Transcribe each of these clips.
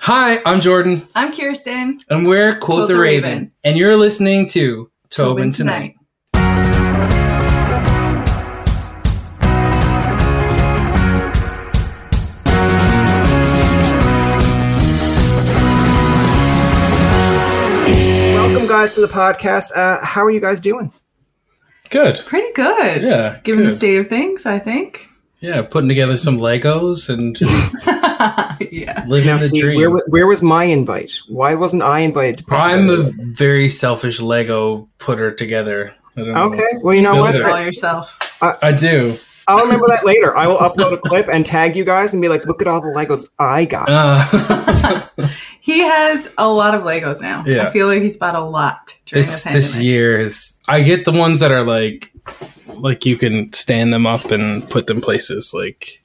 Hi, I'm Jordan, I'm Kirsten. and we're Quote, the, Raven, and you're listening to Tobin, Tobin Tonight. Welcome, guys, to the podcast. Uh, how are you guys doing? Good. Pretty good. Yeah, Given the state of things, I think. Yeah, putting together some Legos and just yeah. living Now, the see, dream. where, where was my invite? Why wasn't I invited to I'm a very selfish Lego putter together. I don't know. Okay, well, you know Build what? it. All yourself. I do. I'll remember that later. I will upload a clip and tag you guys and be like, look at all the Legos I got. Uh, He has a lot of Legos now. Yeah. I feel like he's bought a lot during this this year is I get the ones that are like like you can stand them up and put them places like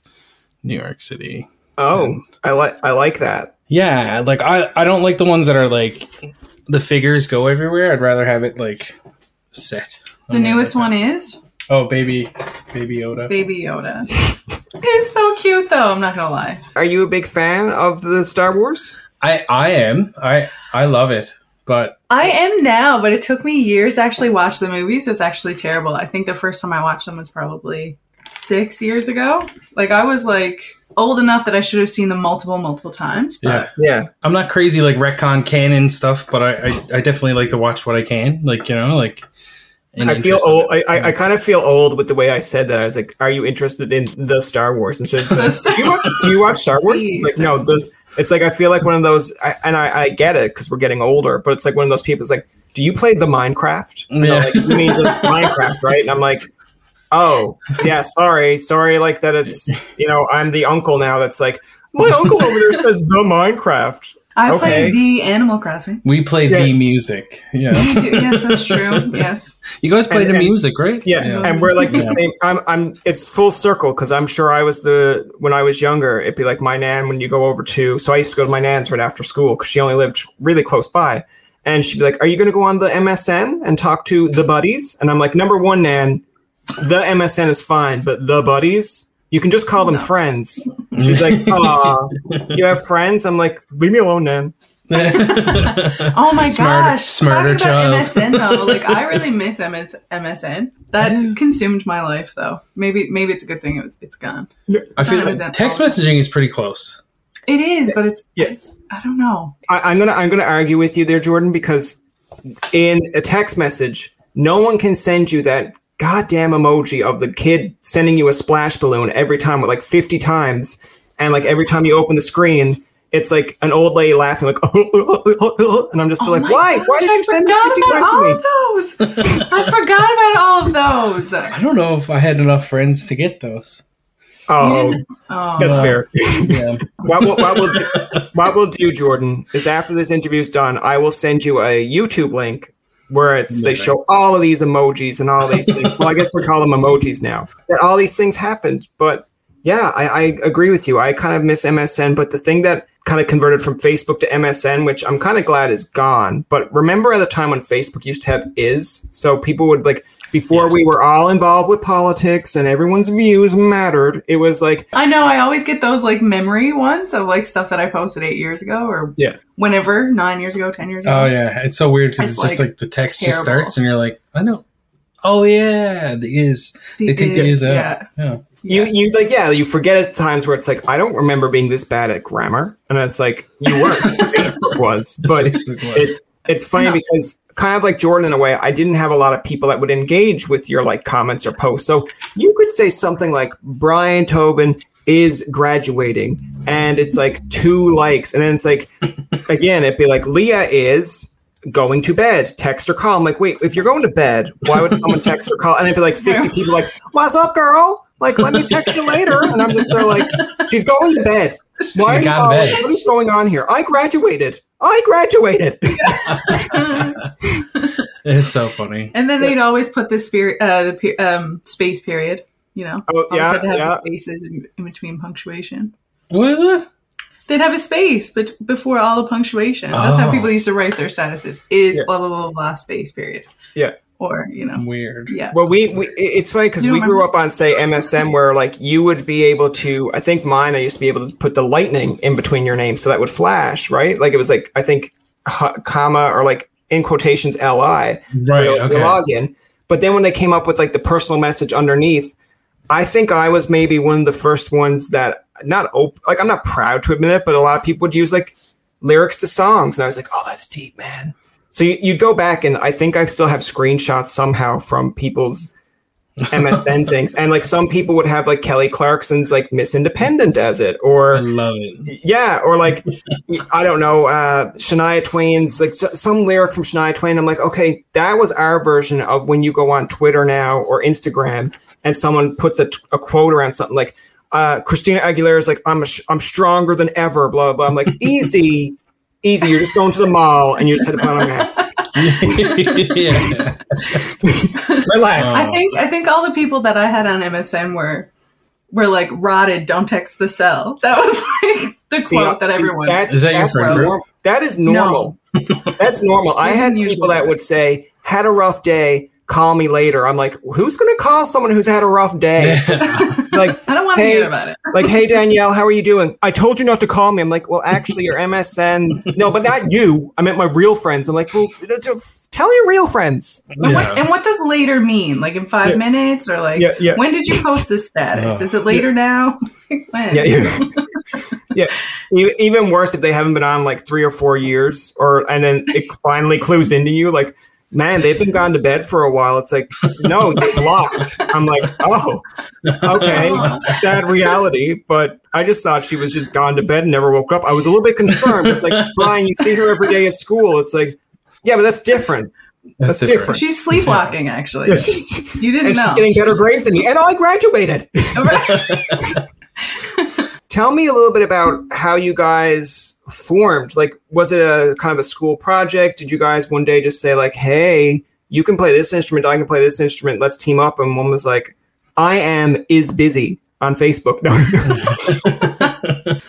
New York City. Oh, I like I like that. Yeah, like I I don't like the ones that are like the figures go everywhere. I'd rather have it like set. The newest one is Oh, baby, baby Yoda. Baby Yoda. He's so cute, though. I'm not gonna lie. Are you a big fan of the Star Wars? I I am. I I love it, but I am now, but it took me years to actually watch the movies. It's actually terrible. I think the first time I watched them was probably six years ago. Like I was like old enough that I should have seen them multiple, multiple times. But yeah, Yeah. I'm not crazy like retcon canon stuff, but I, I I definitely like to watch what I can. Like you know, like. I feel old. I, I, I kind of feel old with the way I said that. I was like, "Are you interested in the Star Wars?" And so, it's like, Star- do you watch? Do you watch Star Wars? It's like, no. The, it's like I feel like one of those, I, and I, I get it because we're getting older. But it's like one of those people. It's like, do you play the Minecraft? And Yeah. like, you mean just Minecraft, right? And I'm like, oh yeah, sorry, sorry. Like that. It's you know, I'm the uncle now. That's like, my uncle over there says the Minecraft. I Okay. played the Animal Crossing. We play Yeah. the music. Yeah. Do- yes, that's true. Yes. You guys play And- the and- music, right? Yeah, and we're like the Yeah. same. I'm, I'm. It's full circle because I'm sure I was the when I was younger. It'd be like my nan when you go over to. So I used to go to my nan's right after school because she only lived really close by, and she'd be like, "Are you going to go on the MSN and talk to the buddies?" And I'm like, "Number one, nan, the MSN is fine, but the buddies." You can just call them friends. She's like, "Aw, you have friends?" I'm like, "Leave me alone, Nan." Oh my Smarter- gosh. smarter Talking about child. MSN though, like I really miss MS- MSN. That consumed my life though. Maybe maybe it's a good thing it was it's gone. I feel like text all. messaging is pretty close. It is, but it's, Yeah. it's I don't know. I, I'm gonna I'm gonna argue with you there, Jordan, because in a text message, no one can send you that goddamn emoji of the kid sending you a splash balloon every time, like 50 times, and like every time you open the screen, it's like an old lady laughing, like, and I'm just Oh like, why? gosh, why did I you send this 50 times to me? of those. I forgot about all of those. I don't know if I had enough friends to get those. Oh, Oh, that's Wow. fair. Yeah. what we'll, what, we'll do, what we'll do, Jordan, is after this interview's done, I will send you a YouTube link where it's they show all of these emojis and all these things. well, I guess we call them emojis now. That all these things happened, but yeah, I, I agree with you. I kind of miss MSN, but the thing that kind of converted from Facebook to MSN, which I'm kind of glad is gone. But remember at the time when Facebook used to have is, so people would like before we were all involved with politics and everyone's views mattered. It was like I know. I always get those like memory ones of like stuff that I posted eight years ago or Yeah. whenever nine years ago, ten years ago. Oh yeah, it's so weird because It's, it's, just like, like the text just starts and you're like, I know. Oh yeah, the is. The they take the is, is out. yeah. Yeah. You you like yeah you forget at times where it's like I don't remember being this bad at grammar and it's like you weren't Facebook was but Facebook was. it's it's funny No. because kind of like Jordan in a way I didn't have a lot of people that would engage with your like comments or posts so you could say something like Brian Tobin is graduating and it's like two likes and then it's like again it'd be like Leah is going to bed text or call I'm like wait if you're going to bed why would someone text or call and it'd be like 50 people like what's up girl Like, let me text you later. And I'm just there like, she's going to bed. Why? are you bed. What is going on here? I graduated. I graduated. It's so funny. And then they'd always put the spirit, uh, the um, space period. You know, Oh, always yeah, had to have yeah. the spaces in, in between punctuation. What is it? They'd have a space, but before all the punctuation. That's how Oh. people used to write their statuses. Is Yeah. blah blah blah blah space period. Yeah. Or you know, Weird. yeah. Well, we, we it's funny because we don't grew up on say MSN where like you would be able to. I think mine I used to be able to put the lightning in between your names so that would flash, right? Like it was like I think ha- comma or like in quotations li Right. your, your Okay. login. But then when they came up with like the personal message underneath, I think I was maybe one of the first ones that not op- like I'm not proud to admit it, but a lot of people would use like lyrics to songs, and I was like, oh, that's deep, man. So you, you'd go back, and I think I still have screenshots somehow from people's MSN things, and like some people would have like Kelly Clarkson's like Miss Independent as it, or I love it. yeah, or like I don't know, uh, Shania Twain's like s- some lyric from Shania Twain. I'm like, okay, that was our version of when you go on Twitter now or Instagram and someone puts a, a quote around something like uh, Christina Aguilera's like, I'm a I'm stronger than ever, blah blah. I'm like, easy, easy. You're just going to the mall and you just had to put on a mask. yeah. Relax. I think I think all the people that I had on MSN were were like rotted. Don't text the cell. That was like the See, quote that see, everyone. that's- Is that your friend group? That is normal. that's normal. I had people that that. would say, "Had a rough day. Call me later." I'm like, who's going to call someone who's had a rough day? It's like, I don't want to Hey, hear about it. like, hey Danielle, how are you doing? I told you not to call me. I'm like, well, actually, your MSN. No, but not you. I meant my real friends. I'm like, well, tell your real friends. And, what, and what does later mean? Like in five Yeah. minutes, or like Yeah, yeah. when did you post this status? Oh. Is it later now? when? Yeah, yeah. yeah. Even worse if they haven't been on like three or four years, or and then it finally clues into you, like, man, they've been gone to bed for a while. It's like, no, they blocked. I'm like, oh, okay, sad reality. But I just thought she was just gone to bed and never woke up. I was a little bit concerned. It's like, Brian, you see her every day at school. It's like, yeah, but that's different. That's different. She's sleepwalking. Actually, Yeah, she's- you didn't and know. she's getting better grades than me. And I graduated. Tell me a little bit about how you guys formed. Like, was it a kind of a school project? Did you guys one day just say like, "Hey, you can play this instrument, I can play this instrument. Let's team up." And one was like, "I am is busy on Facebook." No,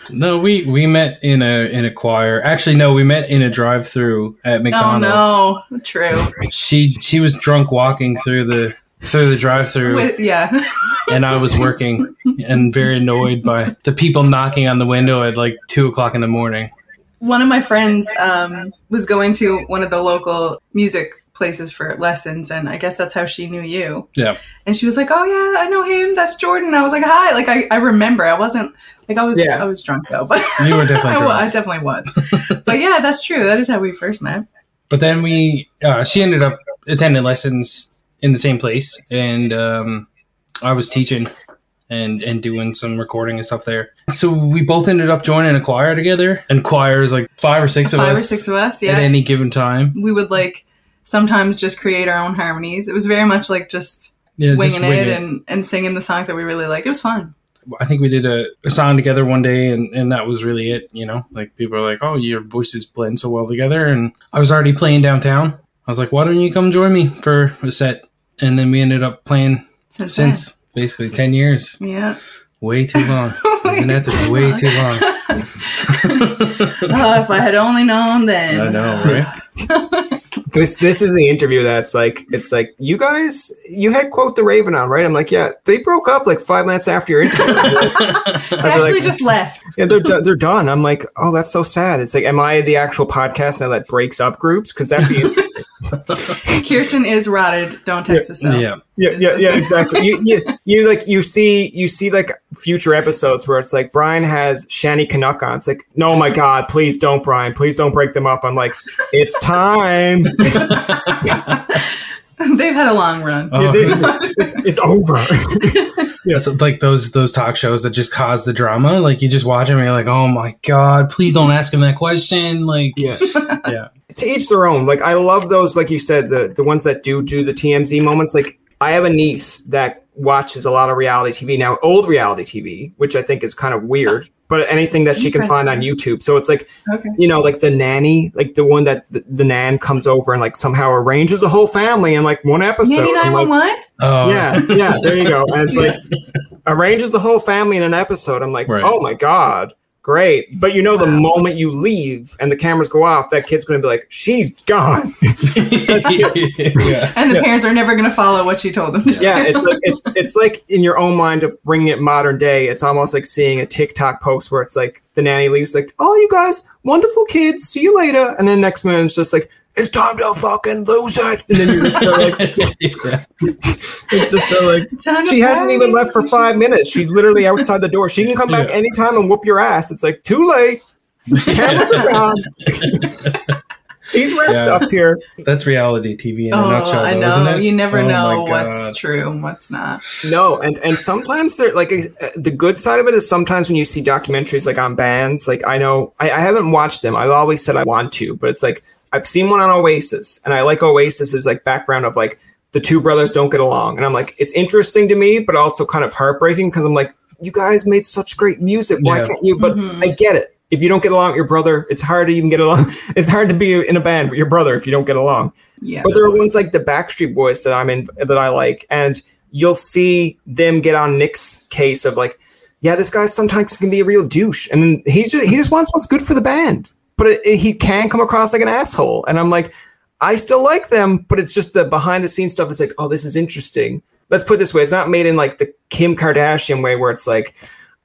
No, we we met in a in a choir. Actually, no, we met in a drive-through at oh McDonald's. no, true. She she was drunk walking through the through the drive-through, With, yeah, and I was working and very annoyed by the people knocking on the window at like two o'clock in the morning. one of my friends um, was going to one of the local music places for lessons, and I guess that's how she knew you. Yeah, And she was like, "Oh yeah, I know him. That's Jordan." I was like, "Hi." Like I, I remember. I wasn't like I was. Yeah. I was drunk though, but You were definitely I, wa- drunk. I definitely was. but yeah, that's true. That is how we first met. but then we uh, she ended up attending lessons in the same place, and um, I was teaching and and doing some recording and stuff there. So we both ended up joining a choir together, and choir is like five or six of Five or us six of us. yeah, at any given time. we would like sometimes just create our own harmonies. It was very much like just Yeah, just winging wing it, and and singing the songs that we really liked. It was fun. I think we did a, a song together one day, and, and that was really it. You know, like people are like, "Oh, your voices blend so well together." And I was already playing downtown. I was like, "Why don't you come join me for a set?" And then we ended up playing Since, since basically ten years. yeah. Way too long. We've been at this way too long. Oh, if I had only known then. I know, right? This this is the interview that's like, it's like you guys, you had quote the Raven on, right? I'm like, yeah, they broke up like five minutes after your interview. I be actually like- just left. Yeah, they're they're done. I'm like, oh, that's so sad. It's like, am I the actual podcast now that breaks up groups? Because that'd be interesting. Kirsten is rotted. Don't text us out. yeah. yeah, yeah, yeah, exactly. You, you you like you see you see like future episodes where it's like Brian has Shanneyganock on. It's like, no, my God, please don't, Brian, please don't break them up. I'm like, it's time. They've had a long run. Oh, It is. it's, it's over. It's like those those talk shows that just cause the drama. Like you just watch them and you're like, oh my god, please don't ask him that question. Like, yeah. yeah. to each their own. Like I love those, like you said, the the ones that do do the TMZ moments. Like I have a niece that watches a lot of reality TV now, old reality TV, which I think is kind of weird. But anything that she can find on YouTube, so it's like Okay. you know, like the nanny, like the one that the, the nan comes over and like somehow arranges the whole family in like one episode. Nanny I'm like, Oh, yeah, yeah, there you go. And it's like arranges the whole family in an episode. I'm like, Right. oh my god, great. But you know, the Wow. moment you leave and the cameras go off, that kid's gonna be like, she's gone. yeah. And the parents are never going to follow what she told them to. yeah, it's like it's it's like in your own mind of bringing it modern day. It's almost like seeing a TikTok post where it's like the nanny leaves like, "Oh, you guys, wonderful kids. See you later." And then next minute it's just like, "It's time to fucking lose it." And then you just go like, Yeah. it's just so like. Time She hasn't party. even left for five minutes. She's literally outside the door. She can come back Yeah. anytime and whoop your ass. It's like too late. Cameras are gone. She's wrapped Yeah. up here. That's reality TV in a Oh, nutshell, I though, know. isn't it? You never Oh know what's true and what's not. No, and and sometimes they're like uh, the good side of it is sometimes when you see documentaries like on bands, like I know I, I haven't watched them. I've always said I want to, but it's like I've seen one on Oasis, and I like Oasis's like background of like the two brothers don't get along, and I'm like it's interesting to me, but also kind of heartbreaking because I'm like you guys made such great music, why Yeah. can't you? But Mhm. I get it. If you don't get along with your brother, it's hard to even get along. It's hard to be in a band with your brother if you don't get along. Yeah. But there are ones like the Backstreet Boys that I'm in that I like, and you'll see them get on Nick's case of like, yeah, this guy sometimes can be a real douche, and he's just he just wants what's good for the band, but it, it- he can come across like an asshole, and I'm like, I still like them, but it's just the behind the scenes stuff. It's like, oh, this is interesting. Let's put this way: it's not made in like the Kim Kardashian way, where it's like.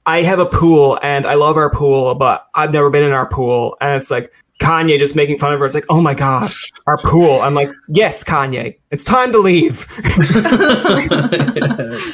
I have a pool and I love our pool, but I've never been in our pool. And it's like Kanye just making fun of her. It's like, oh my God, our pool. I'm like, yes, Kanye, it's time to leave.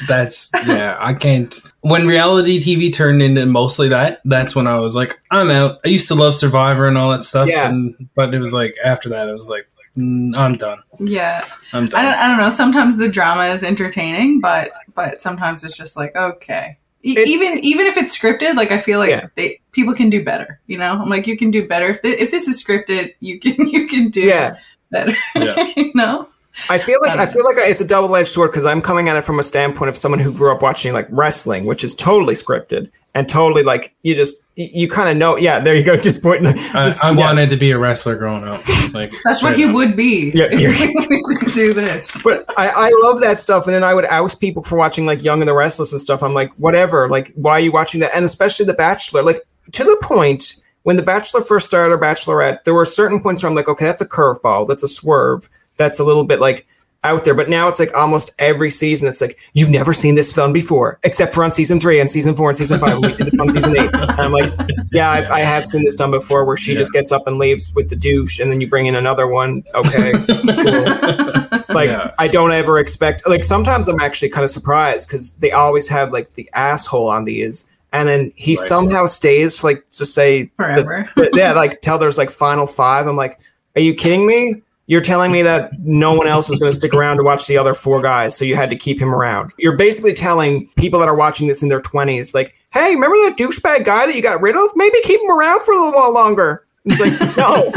that's yeah. I can't. When reality TV turned into mostly that, that's when I was like, I'm out. I used to love Survivor and all that stuff, Yeah. and but it was like after that, it was like, mm, I'm done. yeah. I'm I done. don't, I don't know. Sometimes the drama is entertaining, but but sometimes it's just like okay. E- It's- even even if it's scripted, like I feel like Yeah. they people can do better. You know, I'm like you can do better if thi- if this is scripted, you can you can do Yeah. better. Yeah. you know, I feel like Um, I feel like it's a double edged sword because I'm coming at it from a standpoint of someone who grew up watching like wrestling, which is totally scripted and totally like you just you, you kind of know. Yeah, there you go. Just pointing. I, this- I yeah. wanted to be a wrestler growing up. Like that's what he up. would be. Yeah, yeah. if we would do this. But I, I love that stuff, and then I would oust people for watching like Young and the Restless and stuff. I'm like, whatever. Like, why are you watching that? And especially The Bachelor. Like to the point when The Bachelor first started or Bachelorette, there were certain points where I'm like, okay, that's a curveball, that's a swerve, that's a little bit like out there. But now it's like almost every season, it's like you've never seen this film before, except for on season three and season four and season five. and we did this on season eight. And I'm like, yeah, I've, I have seen this done before, where she Yeah. just gets up and leaves with the douche, and then you bring in another one. Okay, cool. Like Yeah. I don't ever expect like sometimes I'm actually kind of surprised because they always have like the asshole on these and then he Right. somehow stays like to say that- Forever. that- yeah like tell there's like final five I'm like are you kidding me you're telling me that no one else was going to stick around to watch the other four guys so you had to keep him around. You're basically telling people that are watching this in their 20s like hey remember that douchebag guy that you got rid of? Maybe keep him around for a little while longer it's like no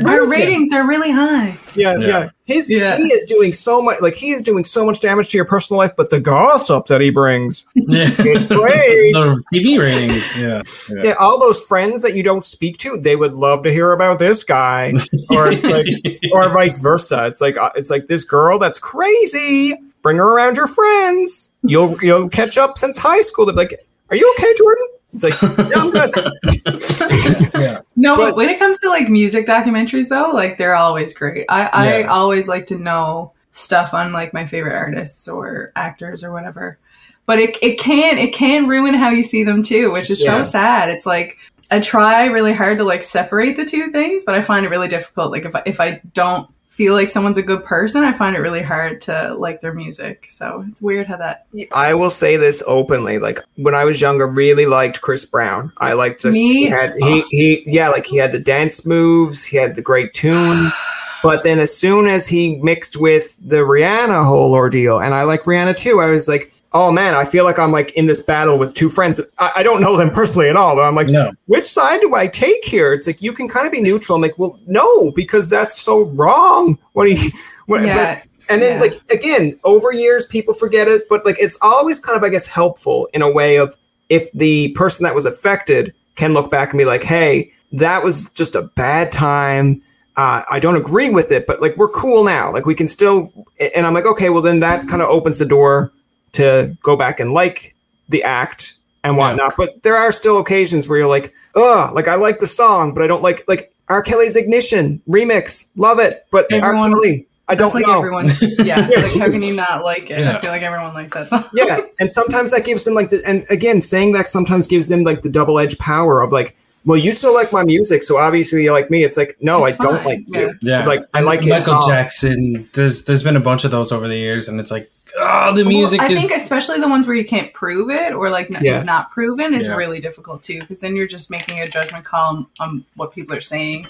No. Our ratings are really high. Yeah, Yeah. yeah. His Yeah. he is doing so much like he is doing so much damage to your personal life, but the gossip that he brings, Yeah. it's great. The TV ratings, yeah. yeah. yeah, all those friends that you don't speak to, they would love to hear about this guy. Or it's like or vice versa. It's like uh, it's like this girl that's crazy. Bring her around your friends. You'll you'll catch up since high school. They're like, Are you okay, Jordan? It's like, yeah, I'm good. yeah. No, But- but when it comes to like music documentaries though, like they're always great. I, I Yeah. always like to know stuff on like my favorite artists or actors or whatever. But it, it can it can ruin how you see them too, which is Yeah. so sad. It's like I try really hard to like separate the two things, but I find it really difficult. Like if I, if I don't feel like someone's a good person, I find it really hard to like their music. So it's weird how that. I will say this openly. Like when I was younger, really liked Chris Brown. I liked just Me? he had he he yeah, like he had the dance moves, he had the great tunes. But then as soon as he mixed with the Rihanna whole ordeal, and I like Rihanna too, I was like, oh man, I feel like I'm like in this battle with two friends. I, I don't know them personally at all, but I'm like, No. which side do I take here? It's like you can kind of be neutral. I'm like, well, no, because that's so wrong. What do you? What, Yeah. and then Yeah. like again over years people forget it but like it's always kind of i guess helpful in a way of if the person that was affected can look back and be like hey that was just a bad time uh, i don't agree with it but like we're cool now like we can still and i'm like okay well then that kind of opens the door to go back and like the act and whatnot but there are still occasions where you're like oh like i like the song but i don't like like r kelly's ignition remix love it but Everyone- r kelly i don't That's like know everyone's. Yeah, like how can you not like it? Yeah. I feel like everyone likes that song. yeah and sometimes that gives them like the and again saying that sometimes gives them like the double-edged power of like well you still like my music so obviously you like me it's like no It's i don't like yeah. you Yeah, it's like i like his Michael song. Jackson. There's there's been a bunch of those over the years, and it's like, oh, the music well, I is. think especially the ones where you can't prove it or like n- Yeah. it's not proven is Yeah. really difficult too because then you're just making a judgment call on, on what people are saying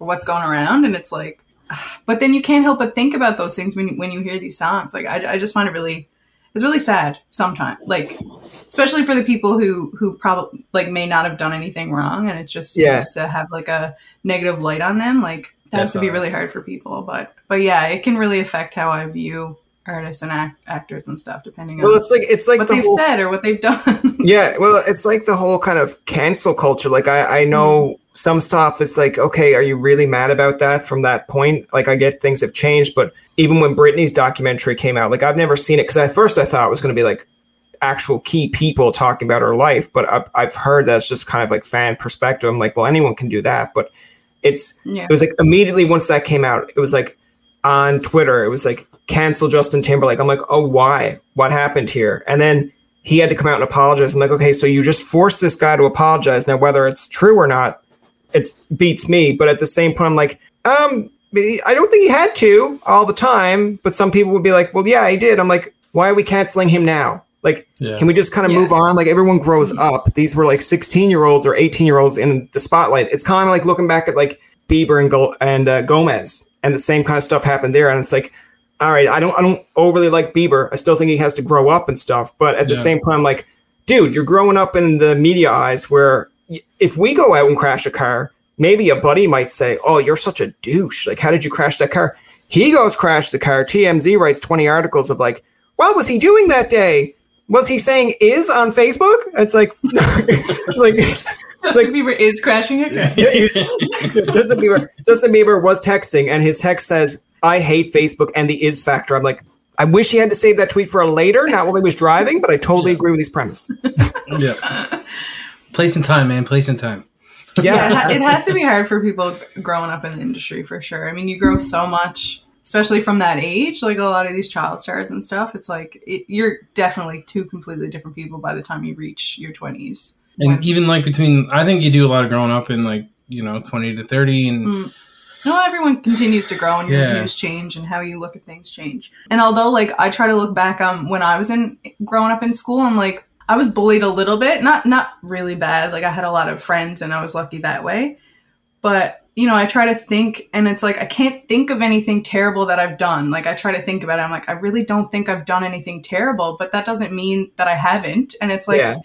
or what's going around and it's like ah, but then you can't help but think about those things when you, when you hear these songs like I, I just find it really it's really sad sometimes like especially for the people who who probably like may not have done anything wrong and it just seems Yeah. to have like a negative light on them like that has to be really hard for people but but yeah it can really affect how i view artists and act- actors and stuff depending on well it's like it's like what the they've whole, said or what they've done. Yeah well it's like the whole kind of cancel culture. Like i i know hmm. some stuff is like okay are you really mad about that from that point? Like i get things have changed but even when britney's documentary came out like i've never seen it because at first i thought it was going to be like actual key people talking about her life but I've, I've heard that's just kind of like fan perspective. I'm like well anyone can do that but it's yeah. it was like immediately once that came out it was like on twitter it was like cancel justin timberlake. I'm like oh why? What happened here? And then he had to come out and apologize. I'm like okay so you just forced this guy to apologize. Now whether it's true or not it beats me. But at the same point i'm like um i don't think he had to all the time but some people would be like well yeah he did. I'm like why are we canceling him now? Like Yeah. can we just kind of Yeah. move on? Like everyone grows up. These were like 16 year olds or 18 year olds in the spotlight. It's kind of like looking back at like bieber and, Go- and uh, gomez and the same kind of stuff happened there. And it's like all right i don't i don't overly like bieber. I still think he has to grow up and stuff but at the Yeah. same time like dude you're growing up in the media eyes where if we go out and crash a car maybe a buddy might say oh you're such a douche. Like how did you crash that car? He goes crash the car. Tmz writes 20 articles of like what was he doing that day? Was he saying is on facebook? It's like it's like justin bieber is crashing it Justin Bieber. Justin Bieber was texting, and his text says, "I hate Facebook and the is factor." I'm like, I wish he had to save that tweet for a later, not while he was driving, but I totally agree with his premise. yeah. Place and time, man. Place and time. yeah, Yeah, it, ha- it has to be hard for people growing up in the industry for sure. I mean, you grow so much, especially from that age. Like a lot of these child stars and stuff, it's like it, you're definitely two completely different people by the time you reach your twenties. And When- even like between, I think you do a lot of growing up in like you know twenty to thirty, and Mm. No, everyone continues to grow and your Yeah. views change and how you look at things change. And although like I try to look back on when I was in growing up in school and like I was bullied a little bit, not not really bad. Like I had a lot of friends and I was lucky that way. But you know, I try to think and it's like I can't think of anything terrible that I've done. Like I try to think about it. I'm like I really don't think I've done anything terrible, but that doesn't mean that I haven't. And it's like Yeah.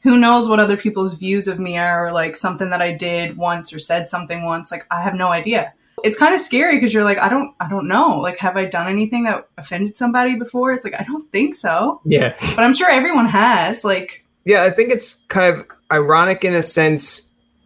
who knows what other people's views of me are or like something that I did once or said something once like I have no idea. It's kind of scary because you're like I don't I don't know. Like have I done anything that offended somebody before? It's like I don't think so. yeah, But I'm sure everyone has like yeah. I think it's kind of ironic in a sense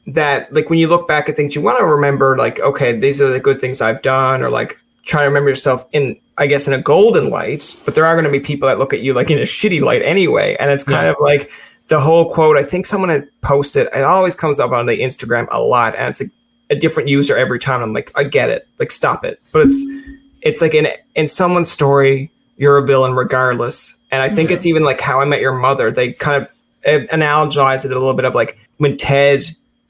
that, like, when you look back at things, you want to remember, like, okay, these are the good things I've done, or like try to remember yourself in, I guess, in a golden light. But there are going to be people that look at you like in a shitty light anyway, and it's kind Yeah. of like the whole quote. I think someone had posted. It always comes up on the Instagram a lot, and it's a, a different user every time. I'm like, I get it. Like, stop it. But it's it's like in in someone's story, you're a villain regardless. And I think it's even like How I Met Your Mother. They kind of uh, analogize it a little bit of like when Ted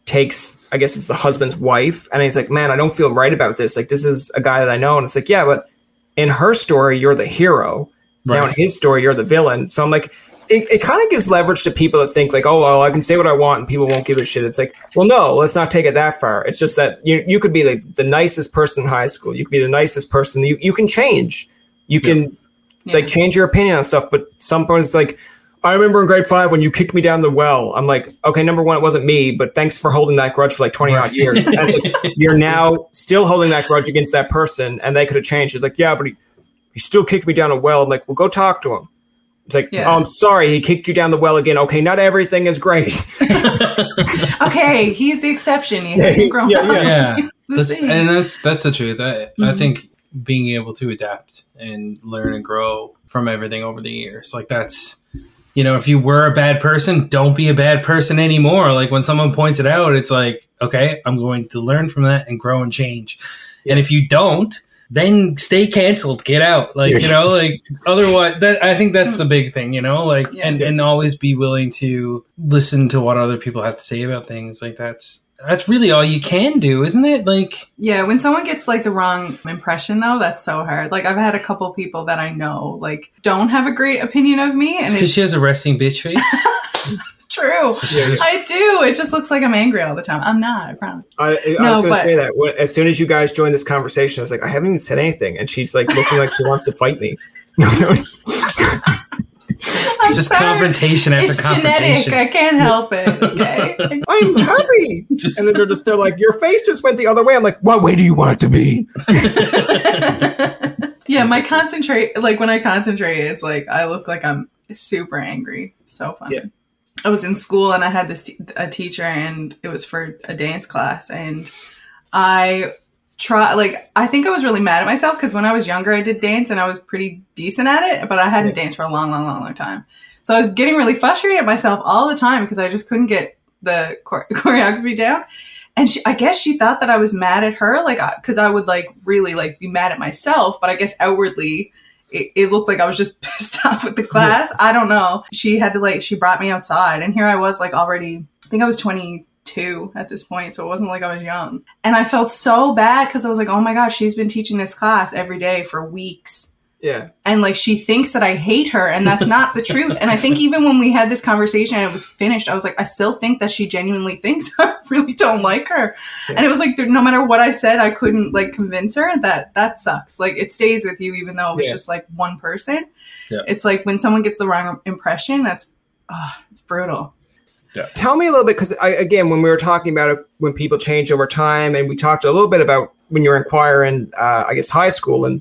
takes, I guess it's the husband's wife, and he's like, "Man, I don't feel right about this. Like, this is a guy that I know." And it's like, "Yeah, but in her story, you're the hero. Now in his story, you're the villain." So I'm like. It, it kind of gives leverage to people that think like, oh, well, I can say what I want and people won't give a shit. It's like, well, no, let's not take it that far. It's just that you you could be like the nicest person in high school. You could be the nicest person. You you can change. You can Yeah. like change your opinion on stuff. But some point it's like, I remember in grade five when you kicked me down the well. I'm like, okay, number one, it wasn't me, but thanks for holding that grudge for like 20 odd years. Like, you're now still holding that grudge against that person, and they could have changed. It's like, yeah, but he, he still kicked me down a well. I'm like, well, go talk to him. It's like, Yeah. oh, I'm sorry, he kicked you down the well again. Okay, not everything is great. Okay, he's the exception. He hasn't grown Yeah, up. yeah. That's, and that's that's the truth. I, I Mhm. think being able to adapt and learn and grow from everything over the years, like that's you know, if you were a bad person, don't be a bad person anymore. Like when someone points it out, it's like, okay, I'm going to learn from that and grow and change. And if you don't, then stay canceled, get out. Like, you know, like otherwise that I think that's the big thing, you know, like and, and always be willing to listen to what other people have to say about things. Like that's that's really all you can do, isn't it? Like Yeah, when someone gets like the wrong impression though, that's so hard. Like I've had a couple people that I know like don't have a great opinion of me and because she has a resting bitch face. true. So just- I do. It just looks like I'm angry all the time. I'm not, I promise. I, I was going to say that when, as soon as you guys joined this conversation, I was like, I haven't even said anything, and she's like looking like she wants to fight me. No, no. It's just sorry. confrontation after It's genetic. confrontation. I can't help it. Okay. I'm happy. Just- and then they're just they're like, your face just went the other way. I'm like, what way do you want it to be? yeah, my concentrate like when I concentrate, it's like I look like I'm super angry. So funny. Yeah. I was in school and I had this t- a teacher and it was for a dance class and I try like I think I was really mad at myself because when I was younger I did dance and I was pretty decent at it, but I hadn't danced for a long, long, long, long time. So I was getting really frustrated at myself all the time because I just couldn't get the chore- choreography down. And she, I guess she thought that I was mad at her, like, because I would like really like be mad at myself, but I guess outwardly it, it looked like I was just pissed off with the class. I don't know. She had to like she brought me outside, and here I was like already. I think I was twenty two at this point, so it wasn't like I was young. And I felt so bad because I was like, oh my gosh, she's been teaching this class every day for weeks Yeah. and like she thinks that I hate her, and that's not the truth. And I think even when we had this conversation and it was finished, I was like, I still think that she genuinely thinks I really don't like her. And it was like, no matter what I said, I couldn't like convince her that that sucks. Like it stays with you, even though it was Yeah. just like one person. Yeah. It's like when someone gets the wrong impression, that's oh, it's brutal. Yeah. Tell me a little bit because again, when we were talking about it, when people change over time, and we talked a little bit about when you were in choir in, uh, I guess, high school and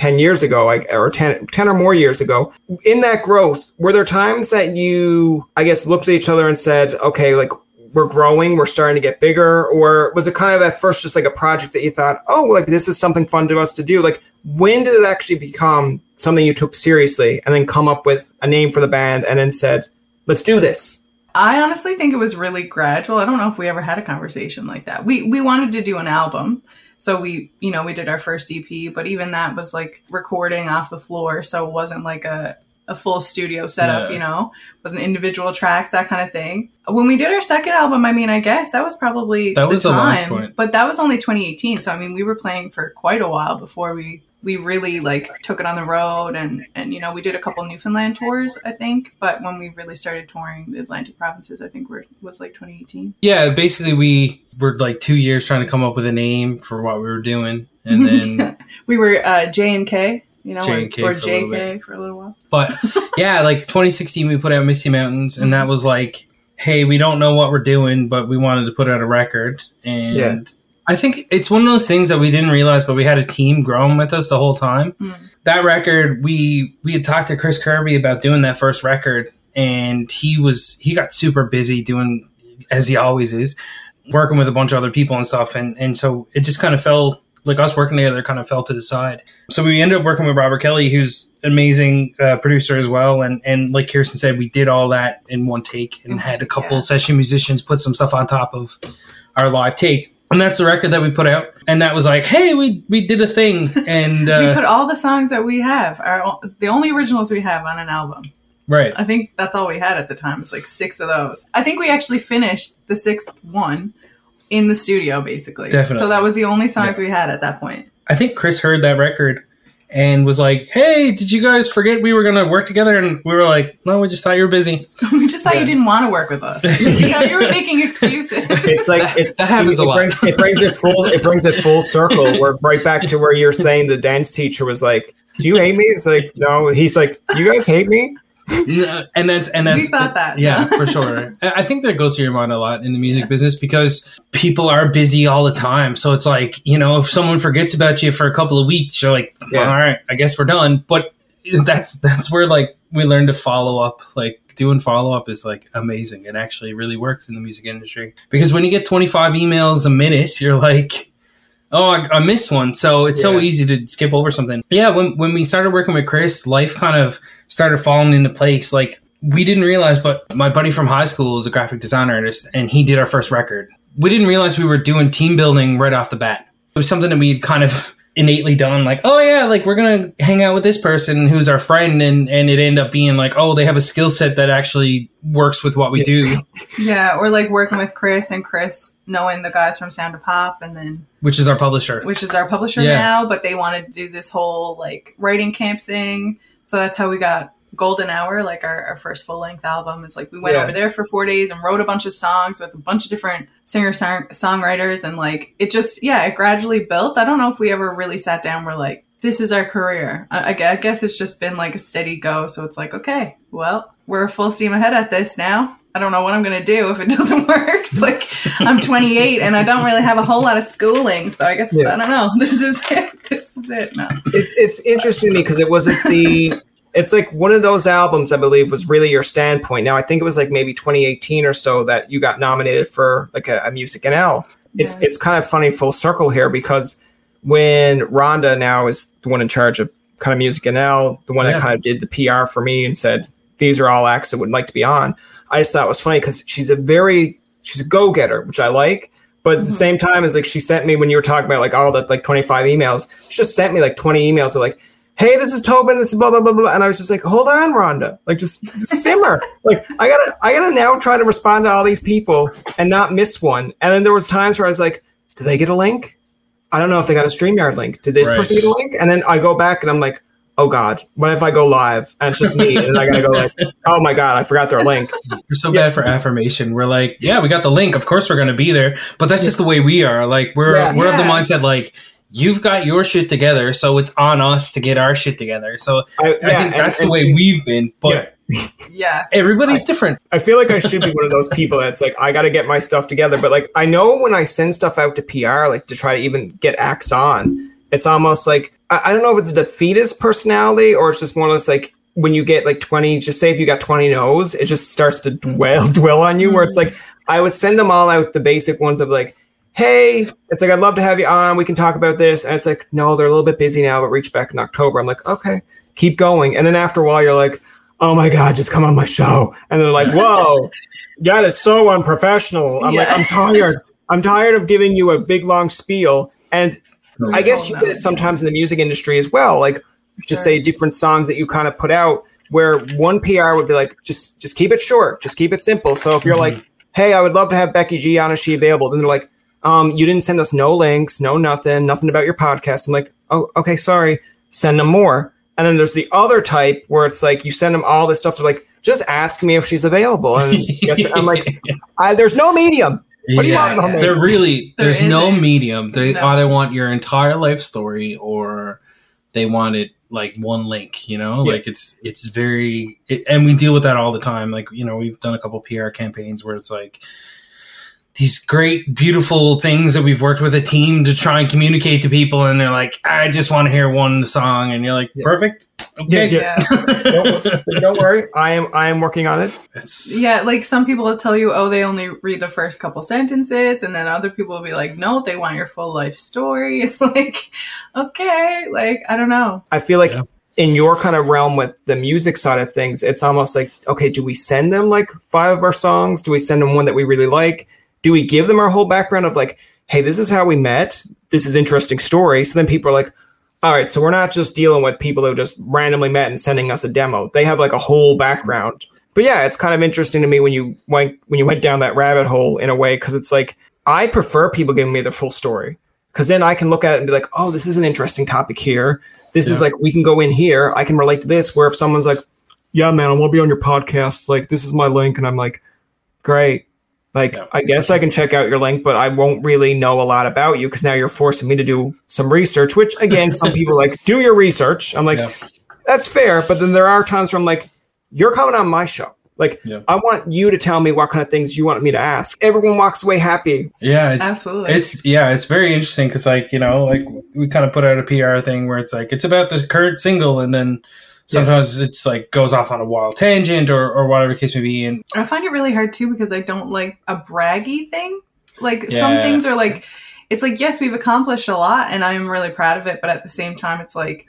10 years ago, like, or 10, 10 or more years ago. In that growth, were there times that you, I guess, looked at each other and said, okay, like, we're growing, we're starting to get bigger? Or was it kind of at first just like a project that you thought, oh, like, this is something fun to us to do? Like, when did it actually become something you took seriously and then come up with a name for the band and then said, let's do this? I honestly think it was really gradual. I don't know if we ever had a conversation like that. We we wanted to do an album. So we, you know, we did our first EP, but even that was like recording off the floor, so it wasn't like a a full studio setup, Yeah. you know. It wasn't individual tracks, that kind of thing. When we did our second album, I mean, I guess that was probably That was the time, point. But that was only 2018, so I mean, we were playing for quite a while before we we really like took it on the road and and you know we did a couple Newfoundland tours I think but when we really started touring the Atlantic provinces I think were was like 2018 yeah, basically we were like two years trying to come up with a name for what we were doing, and then we were uh, J and K you know J and K or, or for a little JK for a little while But yeah, like 2016, we put out Misty Mountains, and that was like, hey, we don't know what we're doing, but we wanted to put out a record. And Yeah. I think it's one of those things that we didn't realize, but we had a team growing with us the whole time. Mm. That record, we we had talked to Chris Kirby about doing that first record, and he was he got super busy doing as he always is, working with a bunch of other people and stuff, and and so it just kind of fell like us working together kind of fell to the side. So we ended up working with Robert Kelly, who's amazing uh, producer as well, and and like Kirsten said, we did all that in one take and had a couple yeah. session musicians put some stuff on top of our live take. And that's the record that we put out, and that was like, "Hey, we we did a thing," and we uh, put all the songs that we have are the only originals we have on an album right, I think that's all we had at the time. It's like six of those. I think we actually finished the sixth one in the studio, basically. Definitely. So that was the only songs we had at that point. I think Chris heard that record and was like, "Hey, did you guys forget we were gonna work together?" And we were like, "No, we just thought you were busy." we just thought Yeah. you didn't want to work with us. you know, you were making excuses. It's like That- it's that happens it a lot. Brings, it brings it full. It brings it full circle. We're right back to where you're saying the dance teacher was like, "Do you hate me?" It's like, no. He's like, "Do you guys hate me?" Yeah, and that's and that's we thought that. yeah, for sure. I I think that goes through your mind a lot in the music business because people are busy all the time. So it's like, you know, if someone forgets about you for a couple of weeks, you're like, Yeah. all right, I guess we're done. But that's that's where like we learn to follow up. Like doing follow up is like amazing. It actually really works in the music industry because when you get 25 emails a minute, you're like, Oh, I, I missed one. So it's so easy to skip over something. Yeah, when when we started working with Chris, life kind of started falling into place. Like we didn't realize, but my buddy from high school is a graphic design artist, and he did our first record. We didn't realize we were doing team building right off the bat. It was something that we'd kind of innately done, like, oh yeah, like we're gonna hang out with this person who's our friend, and and it end up being like, oh, they have a skill set that actually works with what we do, Yeah, or like working with Chris and Chris knowing the guys from Sound of Pop and then which is our publisher. which is our publisher Yeah. now, but they wanted to do this whole like writing camp thing. So that's how we got Golden Hour, like our, our first full length album. It's like we went Yeah. over there for four days and wrote a bunch of songs with a bunch of different singer songwriters, and like it just yeah, it gradually built. I don't know if we ever really sat down. We're like, this is our career. I, I guess it's just been like a steady go. So it's like, okay, well, we're full steam ahead at this now. I don't know what I'm gonna do if it doesn't work. It's like I'm 28 and I don't really have a whole lot of schooling, so I guess Yeah. I don't know. This is it. This is it. No. it's it's interesting to me because it wasn't the it's like one of those albums i believe was really your standpoint now i think it was like maybe 2018 or so that you got nominated for like a, a music nl it's Yeah. it's kind of funny full circle here because when rhonda now is the one in charge of kind of music nl the one Yeah. that kind of did the pr for me and said these are all acts that would like to be on i just thought it was funny because she's a very she's a go-getter which i like but at the Mhm. same time as like she sent me when you were talking about like all the like 25 emails she just sent me like 20 emails of like hey this is tobin this is blah blah blah blah and i was just like hold on rhonda like just, just simmer like i gotta i gotta now try to respond to all these people and not miss one and then there was times where i was like did they get a link i don't know if they got a streamyard link did this Right. person get a link and then i go back and i'm like oh god what if i go live and it's just me and i gotta go like oh my god i forgot their link We're so Yeah. bad for affirmation. We're like, yeah, we got the link. Of course, we're going to be there. But that's just the way we are. Like, we're Yeah. we're of the mindset like you've got your shit together, so it's on us to get our shit together. So I, I yeah, think that's and the way see, we've been. But Yeah. everybody's different. I feel like I should be one of those people that's like, I got to get my stuff together. But like, I know when I send stuff out to PR, like to try to even get acts on, it's almost like, I, I don't know if it's a defeatist personality or it's just more or less like when you get like 20, just say if you got 20 no's, it just starts to dwell, dwell on you where it's mm-hmm. like, I would send them all out, the basic ones of like, hey, it's like, I'd love to have you on. We can talk about this. And it's like, no, they're a little bit busy now, but reach back in October. I'm like, okay, keep going. And then after a while, you're like, oh my God, just come on my show. And they're like, whoa, that is so unprofessional. I'm like, I'm tired. I'm tired of giving you a big long spiel. And I guess you Oh, get it sometimes in the music industry as well. Like just say different songs that you kind of put out where one PR would be like, just just keep it short, just keep it simple. So if you're like, hey, I would love to have Becky G on, is she available? Then they're like, um, you didn't send us no links, no nothing, nothing about your podcast. I'm like, oh, okay, sorry. Send them more. And then there's the other type where it's like you send them all this stuff to like, just ask me if she's available. And yes, I'm like, I, there's no medium. What do you Yeah, want from me? They're really There there's no isn't. medium. They No. either want your entire life story or they want it like one link. You know, Yeah. like it's it's very it, and we deal with that all the time. Like you know, we've done a couple PR campaigns where it's like these great, beautiful things that we've worked with a team to try and communicate to people, and they're like, I just want to hear one song, and you're like, Yeah. perfect, okay. Yeah, Yeah. don't, don't worry, I am I am working on it. It's- Yeah, like some people will tell you, oh, they only read the first couple sentences, and then other people will be like, no, they want your full life story. It's like, okay, like I don't know. I feel like Yeah. in your kind of realm with the music side of things, it's almost like, okay, do we send them like five of our songs? Do we send them one that we really like? Do we give them our whole background of like, hey, this is how we met. This is interesting story. So then people are like, all right, so we're not just dealing with people who just randomly met and sending us a demo. They have like a whole background. But yeah, it's kind of interesting to me when you went when you went down that rabbit hole in a way because it's like I prefer people giving me the full story because then I can look at it and be like, oh, this is an interesting topic here. This is like we can go in here. I can relate to this. Where if someone's like, yeah, man, I want to be on your podcast. Like this is my link, and I'm like, great. Like Yeah. I guess I can check out your link, but I won't really know a lot about you because now you're forcing me to do some research. Which again, some people like do your research. I'm like, Yeah. that's fair. But then there are times where I'm like, you're coming on my show. Like, Yeah. I want you to tell me what kind of things you want me to ask. Everyone walks away happy. Yeah, it's Absolutely. it's yeah, it's very interesting because like you know, like we kind of put out a PR thing where it's like it's about the current single, and then sometimes it's like goes off on a wild tangent or or whatever case may be, and I find it really hard too because I don't like a braggy thing. Like some things are like, it's like, yes, we've accomplished a lot and I'm really proud of it. But at the same time, it's like,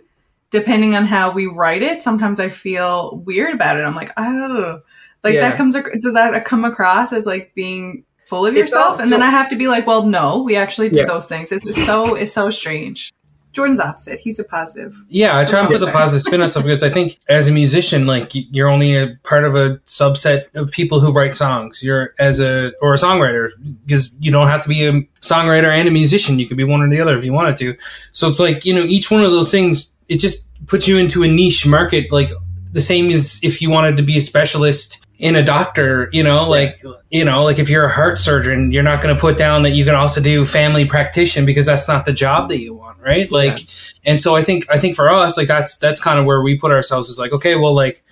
depending on how we write it, sometimes I feel weird about it. I'm like, oh, like Yeah. that comes, does that come across as like being full of yourself? and then I have to be like, well, no, we actually did Yeah. those things. It's just so, it's so strange. Jordan's opposite. He's a positive. Yeah, I try and put the positive spin on stuff because I think as a musician, like you're only a part of a subset of people who write songs. You're as a or a songwriter because you don't have to be a songwriter and a musician. You could be one or the other if you wanted to. So it's like you know each one of those things it just puts you into a niche market. Like the same as if you wanted to be a specialist in a doctor. You know, like you know, like if you're a heart surgeon, you're not going to put down that you can also do family practitioner because that's not the job that you want, right? Like. And so I think I think for us, like that's that's kind of where we put ourselves is like, okay, well, like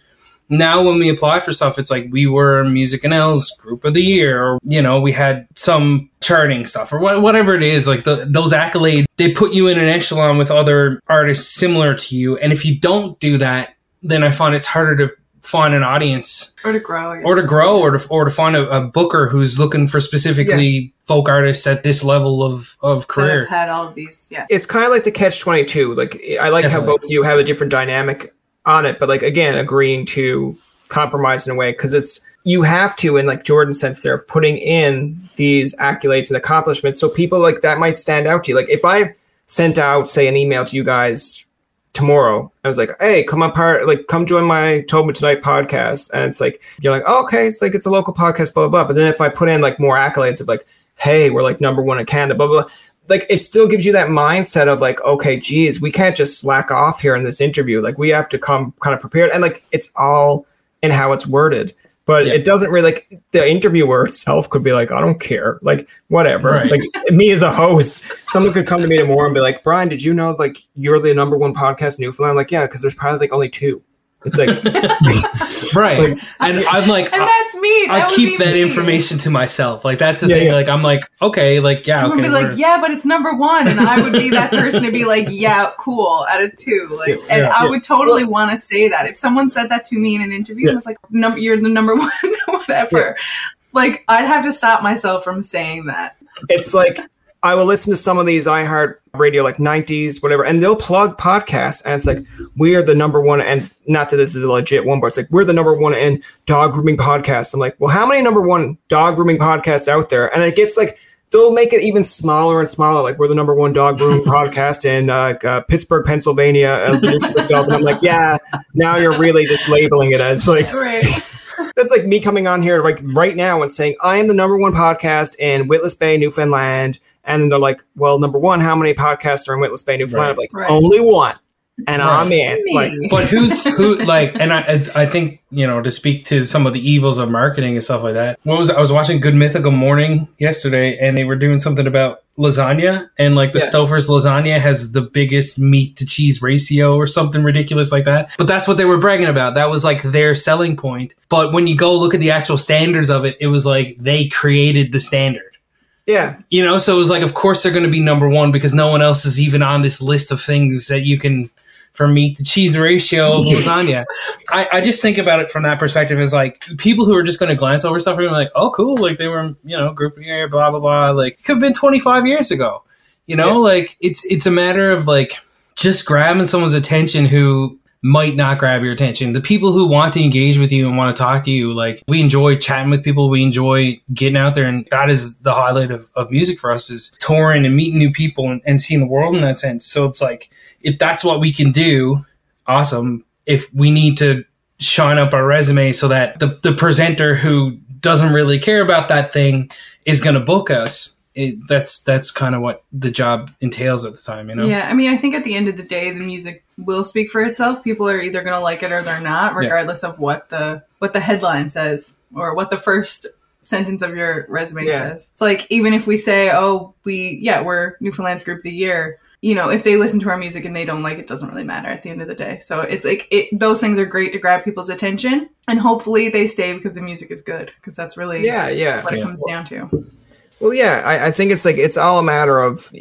now when we apply for stuff, it's like we were Music NL's Group of the Year, or you know, we had some charting stuff, or what, whatever it is. Like the, those accolades, they put you in an echelon with other artists similar to you. And if you don't do that, then I find it's harder to find an audience Or to grow. Or to grow or to, or to find a, a booker who's looking for specifically folk artists at this level of, of that career. have had all of these. Yeah. It's kind of like the catch 22. Like, I like how both of you have a different dynamic on it, but like, again, agreeing to compromise in a way because it's, you have to, in like Jordan's sense there, of putting in these accolades and accomplishments. So people like that might stand out to you. Like, if I sent out, say, an email to you guys tomorrow. I was like, hey, come up part like come join my Tobin Tonight podcast. And it's like you're like, oh, okay, it's like it's a local podcast, blah, blah, blah. But then if I put in like more accolades of like, hey, we're like number one in Canada, blah, blah, blah. Like it still gives you that mindset of like, okay, geez, we can't just slack off here in this interview. Like we have to come kind of prepared. And like it's all in how it's worded. But Yeah. it doesn't really like the interviewer itself could be like, I don't care. Like, whatever. Right. Like me as a host, someone could come to me tomorrow and be like, Brian, did you know like you're the number one podcast in Newfoundland? I'm like, yeah, because there's probably like only two. It's like Right. Like- and I'm like, And that's me. That I keep that me. information to myself. Like that's the Yeah, thing. yeah. Like I'm like, okay, like yeah, Someone okay. be like, yeah, but it's number one, and I would be that person to be like, yeah, cool, out of two, like, and Yeah. I Yeah. would totally want to say that if someone said that to me in an interview, Yeah. and was like, number, you're the number one, whatever. Like, I'd have to stop myself from saying that. it's like I will listen to some of these iHeart radio like 90s, whatever, and they'll plug podcasts, and it's like we are the number one, and not that this is a legit one, but it's like we're the number one in dog grooming podcasts. I'm like, well, how many number one dog grooming podcasts out there? And it gets like they'll make it even smaller and smaller. Like we're the number one dog grooming podcast in uh, uh, Pittsburgh, Pennsylvania, and the district of. And I'm like, yeah, now you're really just labeling it as like Right. That's like me coming on here like right now and saying I am the number one podcast in Witless Bay, Newfoundland. And they're like, well, number one, how many podcasts are in Witless Bay, Newfoundland? I'm like, Right. only one. And Right. I'm in. Like, but who's who? Like, and I, I I think you know to speak to some of the evils of marketing and stuff like that. What was I was watching Good Mythical Morning yesterday, and they were doing something about lasagna, and like the Yeah. Stouffer's lasagna has the biggest meat to cheese ratio or something ridiculous like that. But that's what they were bragging about. That was like their selling point. But when you go look at the actual standards of it, it was like they created the standard. yeah. You know, so it was like, of course they're going to be number one because no one else is even on this list of things that you can for meat to cheese ratio of lasagna. I, I just think about it from that perspective as like people who are just going to glance over stuff and be like, oh, cool, like they were, you know, group year, blah blah blah. Like it could have been twenty five years ago. You know, Yeah. like it's it's a matter of like just grabbing someone's attention who might not grab your attention. The people who want to engage with you and want to talk to you, like we enjoy chatting with people, we enjoy getting out there, and that is the highlight of, of music for us is touring and meeting new people and, and seeing the world in that sense. So it's like if that's what we can do, awesome. If we need to shine up our resume so that the, the presenter who doesn't really care about that thing is going to book us. It, that's that's kind of what the job entails at the time, you know. Yeah, I mean, I think at the end of the day, the music will speak for itself. People are either going to like it or they're not, regardless of what the what the headline says or what the first sentence of your resume Yeah. says. It's like even if we say, "Oh, we yeah, we're Newfoundland's Group of the Year," you know, if they listen to our music and they don't like it, doesn't really matter at the end of the day. So it's like it, those things are great to grab people's attention, and hopefully they stay because the music is good. Because that's really Yeah, yeah. what it Yeah. comes down to. Well, yeah, I, I think it's like it's all a matter of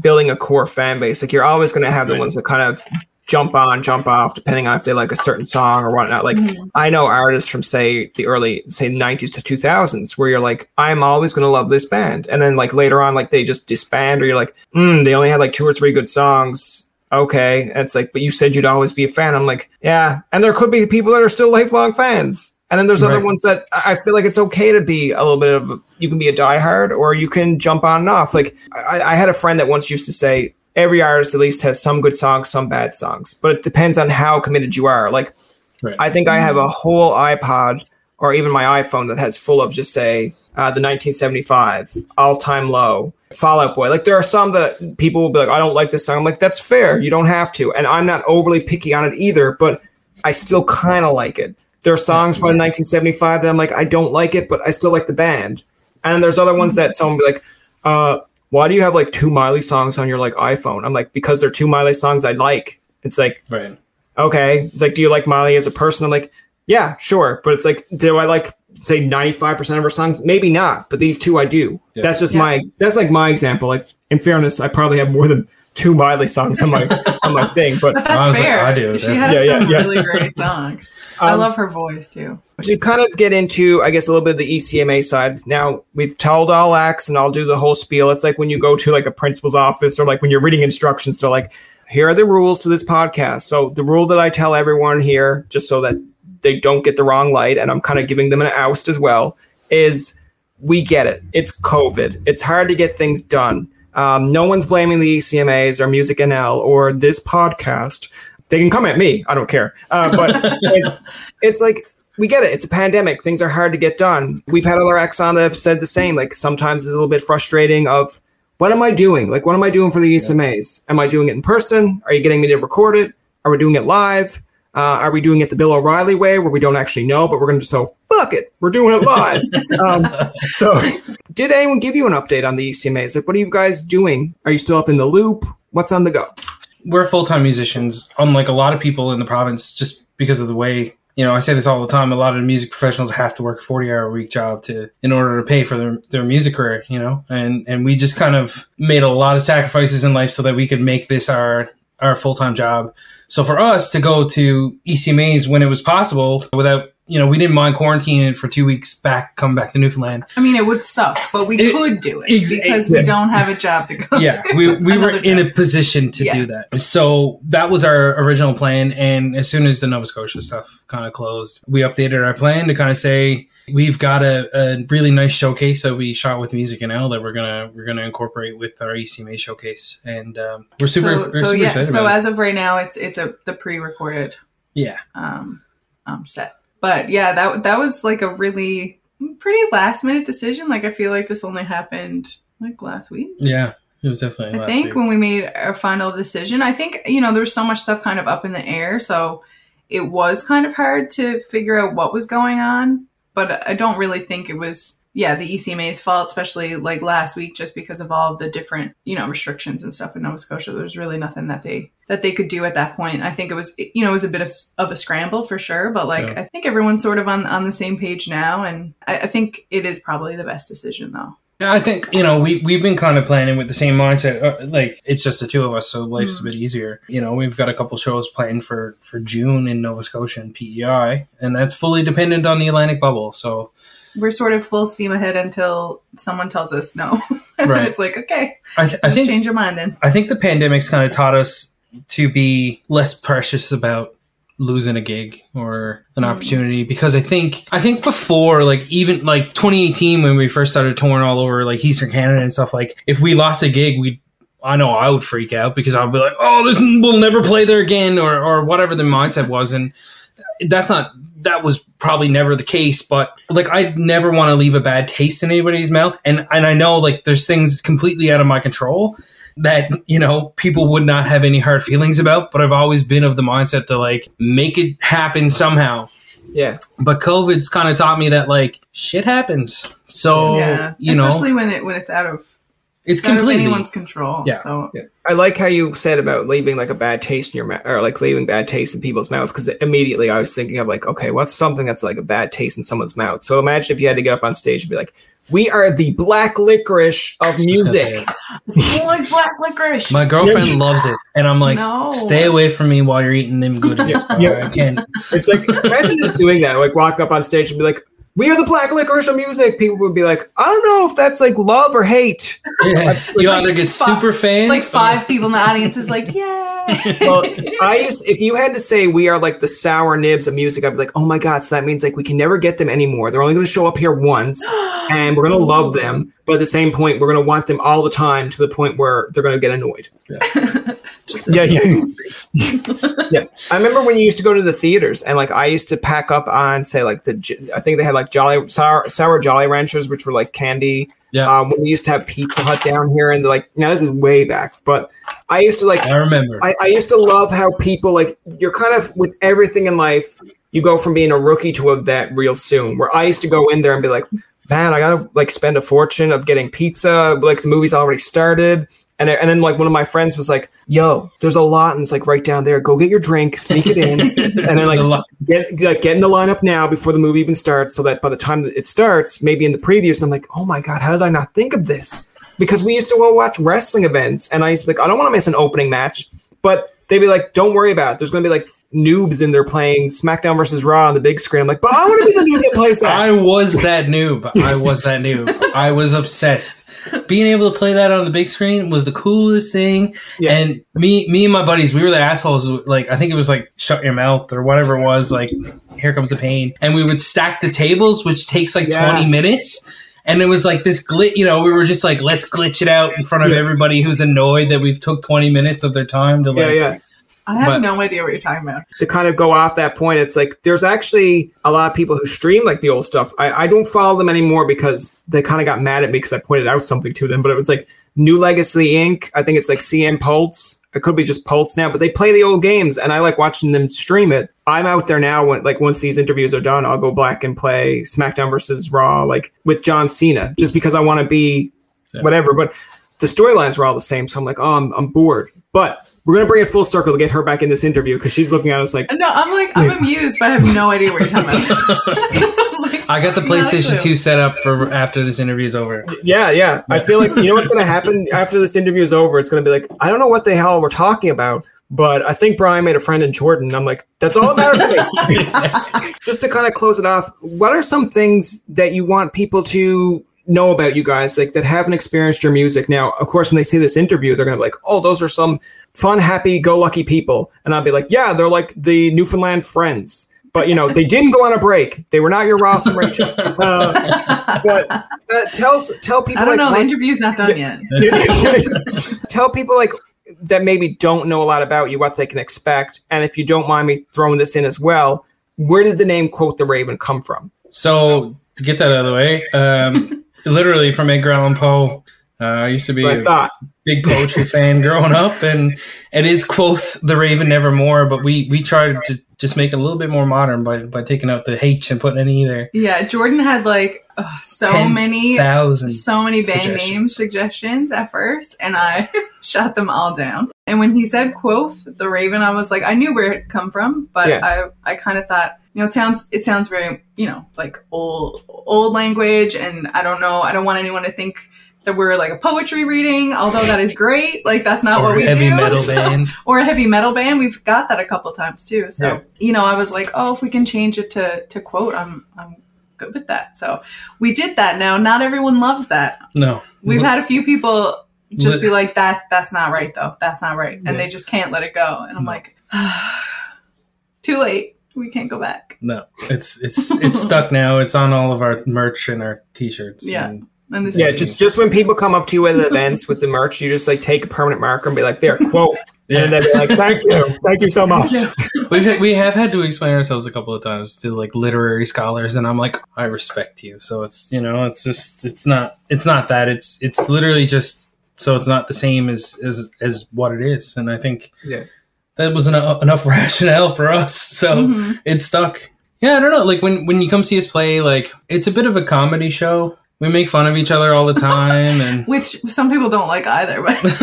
building a core fan base. Like you're always going to have the ones that kind of jump on, jump off, depending on if they like a certain song or whatnot. Like Mhm. I know artists from say the early say 90s to 2000s where you're like, I'm always going to love this band, and then like later on, like they just disband, or you're like, mm, they only had like two or three good songs. Okay, and it's like, but you said you'd always be a fan. I'm like, yeah, and there could be people that are still lifelong fans. And then there's other Right. ones that I I feel like it's okay to be a little bit of you can be a diehard or you can jump on and off. Like I, I had a friend that once used to say every artist at least has some good songs, some bad songs, but it depends on how committed you are. Like Right. I think I have a whole iPod or even my iPhone that has full of just say uh, the 1975 all time low Fall Out Boy. Like there are some that people will be like, I don't like this song. I'm like, that's fair. You don't have to. And I'm not overly picky on it either, but I still kind of like it. There are songs by 1975 that I'm like, I don't like it, but I still like the band. And there's other ones that someone will be like, uh, why do you have like two Miley songs on your like iPhone? I'm like, because they're two Miley songs I like. It's like, Right. okay. It's like, do you like Miley as a person? I'm like, yeah, sure. But it's like, do I like say 95% of her songs? Maybe not, but these two I do. Yeah. That's just Yeah. my that's like my example. Like in fairness, I probably have more than two Miley songs on my on my thing. But But that's Honestly, fair. I do. She That's- has Yeah, yeah, some yeah. really great songs. I Um, love her voice too. to kind of get into, I guess, a little bit of the ECMA side. Now we've told all acts, and I'll do the whole spiel. It's like when you go to like a principal's office, or like when you're reading instructions. So like, here are the rules to this podcast. So the rule that I tell everyone here, just so that they don't get the wrong light, and I'm kind of giving them an oust as well, is we get it. It's COVID. It's hard to get things done. Um, no one's blaming the ECMAs or Music NL or this podcast. They can come at me. I don't care. Uh, but it's it's like we get it. It's a pandemic. Things are hard to get done. We've had other acts on that have said the same. Like sometimes it's a little bit frustrating. Of what am I doing? Like what am I doing for the ECMAs? Am I doing it in person? Are you getting me to record it? Are we doing it live? Uh, are we doing it the Bill O'Reilly way, where we don't actually know, but we're going to just so fuck it, we're doing it live. um, so, did anyone give you an update on the ECMAs? Like, what are you guys doing? Are you still up in the loop? What's on the go? we're full time musicians, unlike a lot of people in the province, just because of the way you know. I say this all the time. A lot of music professionals have to work a forty hour a week job to in order to pay for their their music career. You know, and and we just kind of made a lot of sacrifices in life so that we could make this our our full time job. So for us to go to ECMAs when it was possible without you know, we didn't mind quarantining for two weeks back, come back to Newfoundland. I mean, it would suck, but we It- could do it ex- because yeah. we don't have a job to go yeah, to. we, we were Another in a position to Yeah. do that. So that was our original plan. And as soon as the Nova Scotia stuff kind of closed, we updated our plan to kind of say we've got a, a really nice showcase that we shot with Music NL that we're gonna we're gonna incorporate with our ECMA showcase, and um, we're super so, we're so super yeah. excited So as of right now, it's it's a the pre-recorded Yeah, um, um, set. But yeah, that that was like a really pretty last minute decision. Like I feel like this only happened like last week. yeah, it was definitely. I last think week. when we made our final decision, I think you know there was so much stuff kind of up in the air, so it was kind of hard to figure out what was going on. But I don't really think it was yeah the ECMA's fault, especially like last week, just because of all of the different you know restrictions and stuff in Nova Scotia. There was really nothing that they that they could do at that point. I think it was you know it was a bit of, of a scramble for sure, but like Yeah. I think everyone's sort of on on the same page now, and I, I think it is probably the best decision though. Yeah, I think you know we we've been kind of planning with the same mindset. Uh, like it's just the two of us, so life's Mm. a bit easier. You know, we've got a couple shows planned for for June in Nova Scotia and PEI, and that's fully dependent on the Atlantic bubble. So we're sort of full steam ahead until someone tells us no. and then Right. it's like, okay, I, th- I think change your mind then. I think the pandemic's kind of taught us to be less precious about losing a gig or an Mm. opportunity because I think I think before like even like 2018 when we first started touring all over like Eastern Canada and stuff like if we lost a gig we I know I would freak out because I'd be like oh this we'll never play there again or or whatever the mindset was and that's not that was probably never the case but like i never want to leave a bad taste in anybody's mouth and and i know like there's things completely out of my control that you know people would not have any hard feelings about but i've always been of the mindset to like make it happen somehow. Yeah. but covid's kind of taught me that like shit happens. So yeah, you know. Especially when it when it's out of It's completely anyone's control. Yeah. So Yeah. I like how you said about leaving like a bad taste in your mouth, or like leaving bad taste in people's mouths, because immediately I was thinking of like, okay, what's something that's like a bad taste in someone's mouth? So imagine if you had to get up on stage and be like, "We are the black licorice of music." like black licorice. My girlfriend loves it, and I'm like, No. stay away from me while you're eating them goodies. bro. Yeah. I can't. It's like imagine just doing that, like walk up on stage and be like, "We are the black licorice of music." People would be like, "I don't know if that's like love or hate." Yeah. You either get fi- super fans, like or- five people in the audience is like, yay. Well, I used if you had to say we are like the sour nibs of music, I'd be like, oh my god, so that means like we can never get them anymore. They're only going to show up here once, and we're going to love them, but at the same point, we're going to want them all the time to the point where they're going to get annoyed. Just Yeah, yeah. yeah, I remember when you used to go to the theaters, and like I used to pack up on say like the I think they had like Jolly sour, sour Jolly Ranchers, which were like candy. Yeah. Um, when we used to have Pizza Hut down here, and like now this is way back, but I used to like I remember. I, I used to love how people like you're kind of with everything in life, you go from being a rookie to a vet real soon. Where I used to go in there and be like, man, I gotta like spend a fortune of getting pizza. Like the movie's already started. And, and then like one of my friends was like, "Yo, there's a lot, and it's like right down there. Go get your drink, sneak it in, and then like get like get in the lineup now before the movie even starts, so that by the time that it starts, maybe in the previews, and I'm like, oh my god, how did I not think of this? Because we used to go watch wrestling events, and I used to be like, I don't want to miss an opening match, but they'd be like, don't worry about it. There's going to be like noobs in there playing SmackDown versus Raw on the big screen. I'm like, but I want to be the noob that plays that. I was that noob. I was that noob. I was obsessed. Being able to play that on the big screen was the coolest thing. Yeah. And me, me and my buddies, we were the assholes. Like I think it was like "Shut Your Mouth" or whatever it was. Like "Here Comes the Pain," and we would stack the tables, which takes like Yeah. twenty minutes. And it was like this glit. You know, we were just like, let's glitch it out in front of Yeah. everybody who's annoyed that we've took twenty minutes of their time to like. yeah, yeah. I have But- no idea what you're talking about. to kind of go off that point, it's like there's actually a lot of people who stream like the old stuff. I, I don't follow them anymore because they kind of got mad at me because I pointed out something to them. But it was like New Legacy Inc. I think it's like CM Pulse. It could be just Pulse now, but they play the old games, and I like watching them stream it. I'm out there now. When like once these interviews are done, I'll go back and play SmackDown versus Raw, like with John Cena, just because I want to be Yeah. whatever. But the storylines were all the same, so I'm like, oh, I'm, I'm bored. But we're gonna bring it full circle to get her back in this interview because she's looking at us like, No, I'm like, I'm amused, but I have no idea what you're talking about. I'm like, I got the PlayStation clue. 2 set up for after this interview is over. Yeah, yeah. I feel like you know what's going to happen after this interview is over. It's going to be like I don't know what the hell we're talking about, but I think Brian made a friend in Jordan. I'm like, that's all that matters to me. Just to kind of close it off, what are some things that you want people to know about you guys, like that haven't experienced your music? Now, of course, when they see this interview, they're going to be like, oh, those are some fun, happy-go-lucky people, and I'll be like, yeah, they're like the Newfoundland friends. But you know, they didn't go on a break. They were not your Ross and Rachel. Uh, but uh, tell tell people I don't like know. The interview's not done yet. tell people like that maybe don't know a lot about you what they can expect and if you don't mind me throwing this in as well where did the name quote the raven come from So to get that out of the way, um, literally from Edgar Allan Poe. Uh, I used to be a big poetry fan growing up, and it is quoth the Raven nevermore. But we we tried to just make it a little bit more modern by by taking out the H and putting an E there. Yeah, Jordan had like ugh, so 10,000 many, so many band suggestions. name suggestions at first, and I shot them all down. And when he said "quoth the Raven," I was like, I knew where it come from, but Yeah. I I kind of thought, you know, it sounds it sounds very you know like old old language, and I don't know, I don't want anyone to think that we're like a poetry reading, although that is great. Like that's not what we heavy do. metal so- band. or a heavy metal band. We've got that a couple times too. So Yeah. you know, I was like, oh, if we can change it to to quote, I'm I'm good with that. So we did that. Now, not everyone loves that. No, We've had a few people just be like, that that's not right though. That's not right, and Yeah. they just can't let it go. And I'm No. like, too late. We can't go back. no. It's it's it's stuck now. It's on all of our merch and our t-shirts. Yeah. and- And this yeah just just when people come up to you at events with the merch you just like take a permanent marker and be like there quote Yeah. and then be like thank you thank you so much We've had, we have had to explain ourselves a couple of times to like literary scholars, and I'm like, I respect you. So it's you know, it's just it's not it's not that it's it's literally just so it's not the same as as as what it is, and I think Yeah. that was enough, enough rationale for us. So Mhm. it's stuck. Yeah, I don't know. Like when when you come see us play, like it's a bit of a comedy show. We make fun of each other all the time, and which some people don't like either. But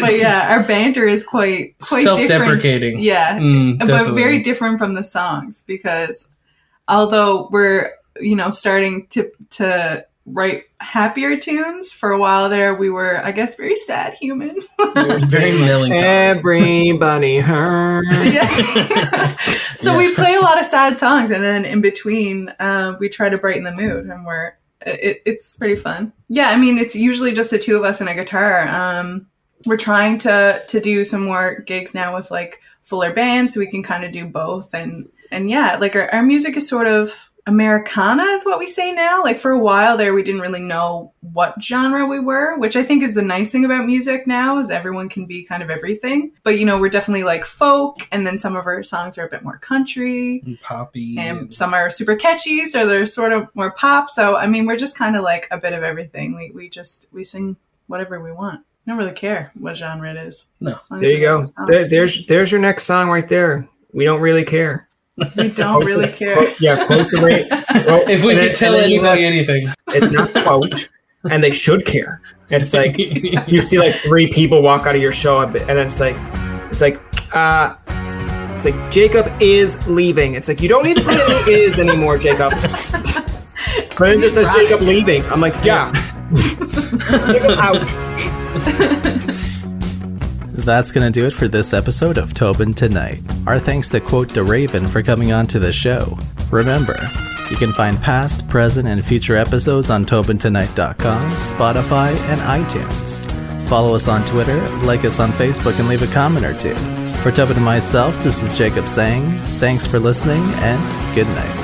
but yeah, our banter is quite quite different. self-deprecating. Yeah, Mm, but definitely. very different from the songs because although we're you know starting to to write happier tunes for a while there, we were I guess very sad humans. very melancholy. Everybody hurts. Yeah. so we play a lot of sad songs, and then in between, uh, we try to brighten the mood, and we're it, it's pretty fun. Yeah, I mean, it's usually just the two of us and a guitar. Um, we're trying to to do some more gigs now with like fuller bands, so we can kind of do both, and and yeah, like our, our music is sort of Americana is what we say now. Like for a while there, we didn't really know what genre we were, which I think is the nice thing about music now is everyone can be kind of everything. But you know, we're definitely like folk, and then some of our songs are a bit more country, and poppy. and some are super catchy, so they're sort of more pop. So I mean, we're just kind of like a bit of everything. We we just we sing whatever we want. I don't really care what genre it is. No. As long as There you go. There, there's there's your next song right there. We don't really care. We don't really care. Quote- yeah, quote the rate. Well, if we could then- tell and then you anybody have- anything, it's not quote, and they should care. It's like you see like three people walk out of your show, and then it's like it's like uh it's like Jacob is leaving. It's like you don't need to put in the is anymore, Jacob. But it just says Right. Jacob leaving. I'm like, yeah. Jacob out. That's going to do it for this episode of Tobin Tonight. Our thanks to Quote the Raven for coming on to the show. Remember, you can find past, present, and future episodes on TobinTonight.com, Spotify, and iTunes. Follow us on Twitter, like us on Facebook, and leave a comment or two. For Tobin and myself, this is Jacob saying thanks for listening and good night.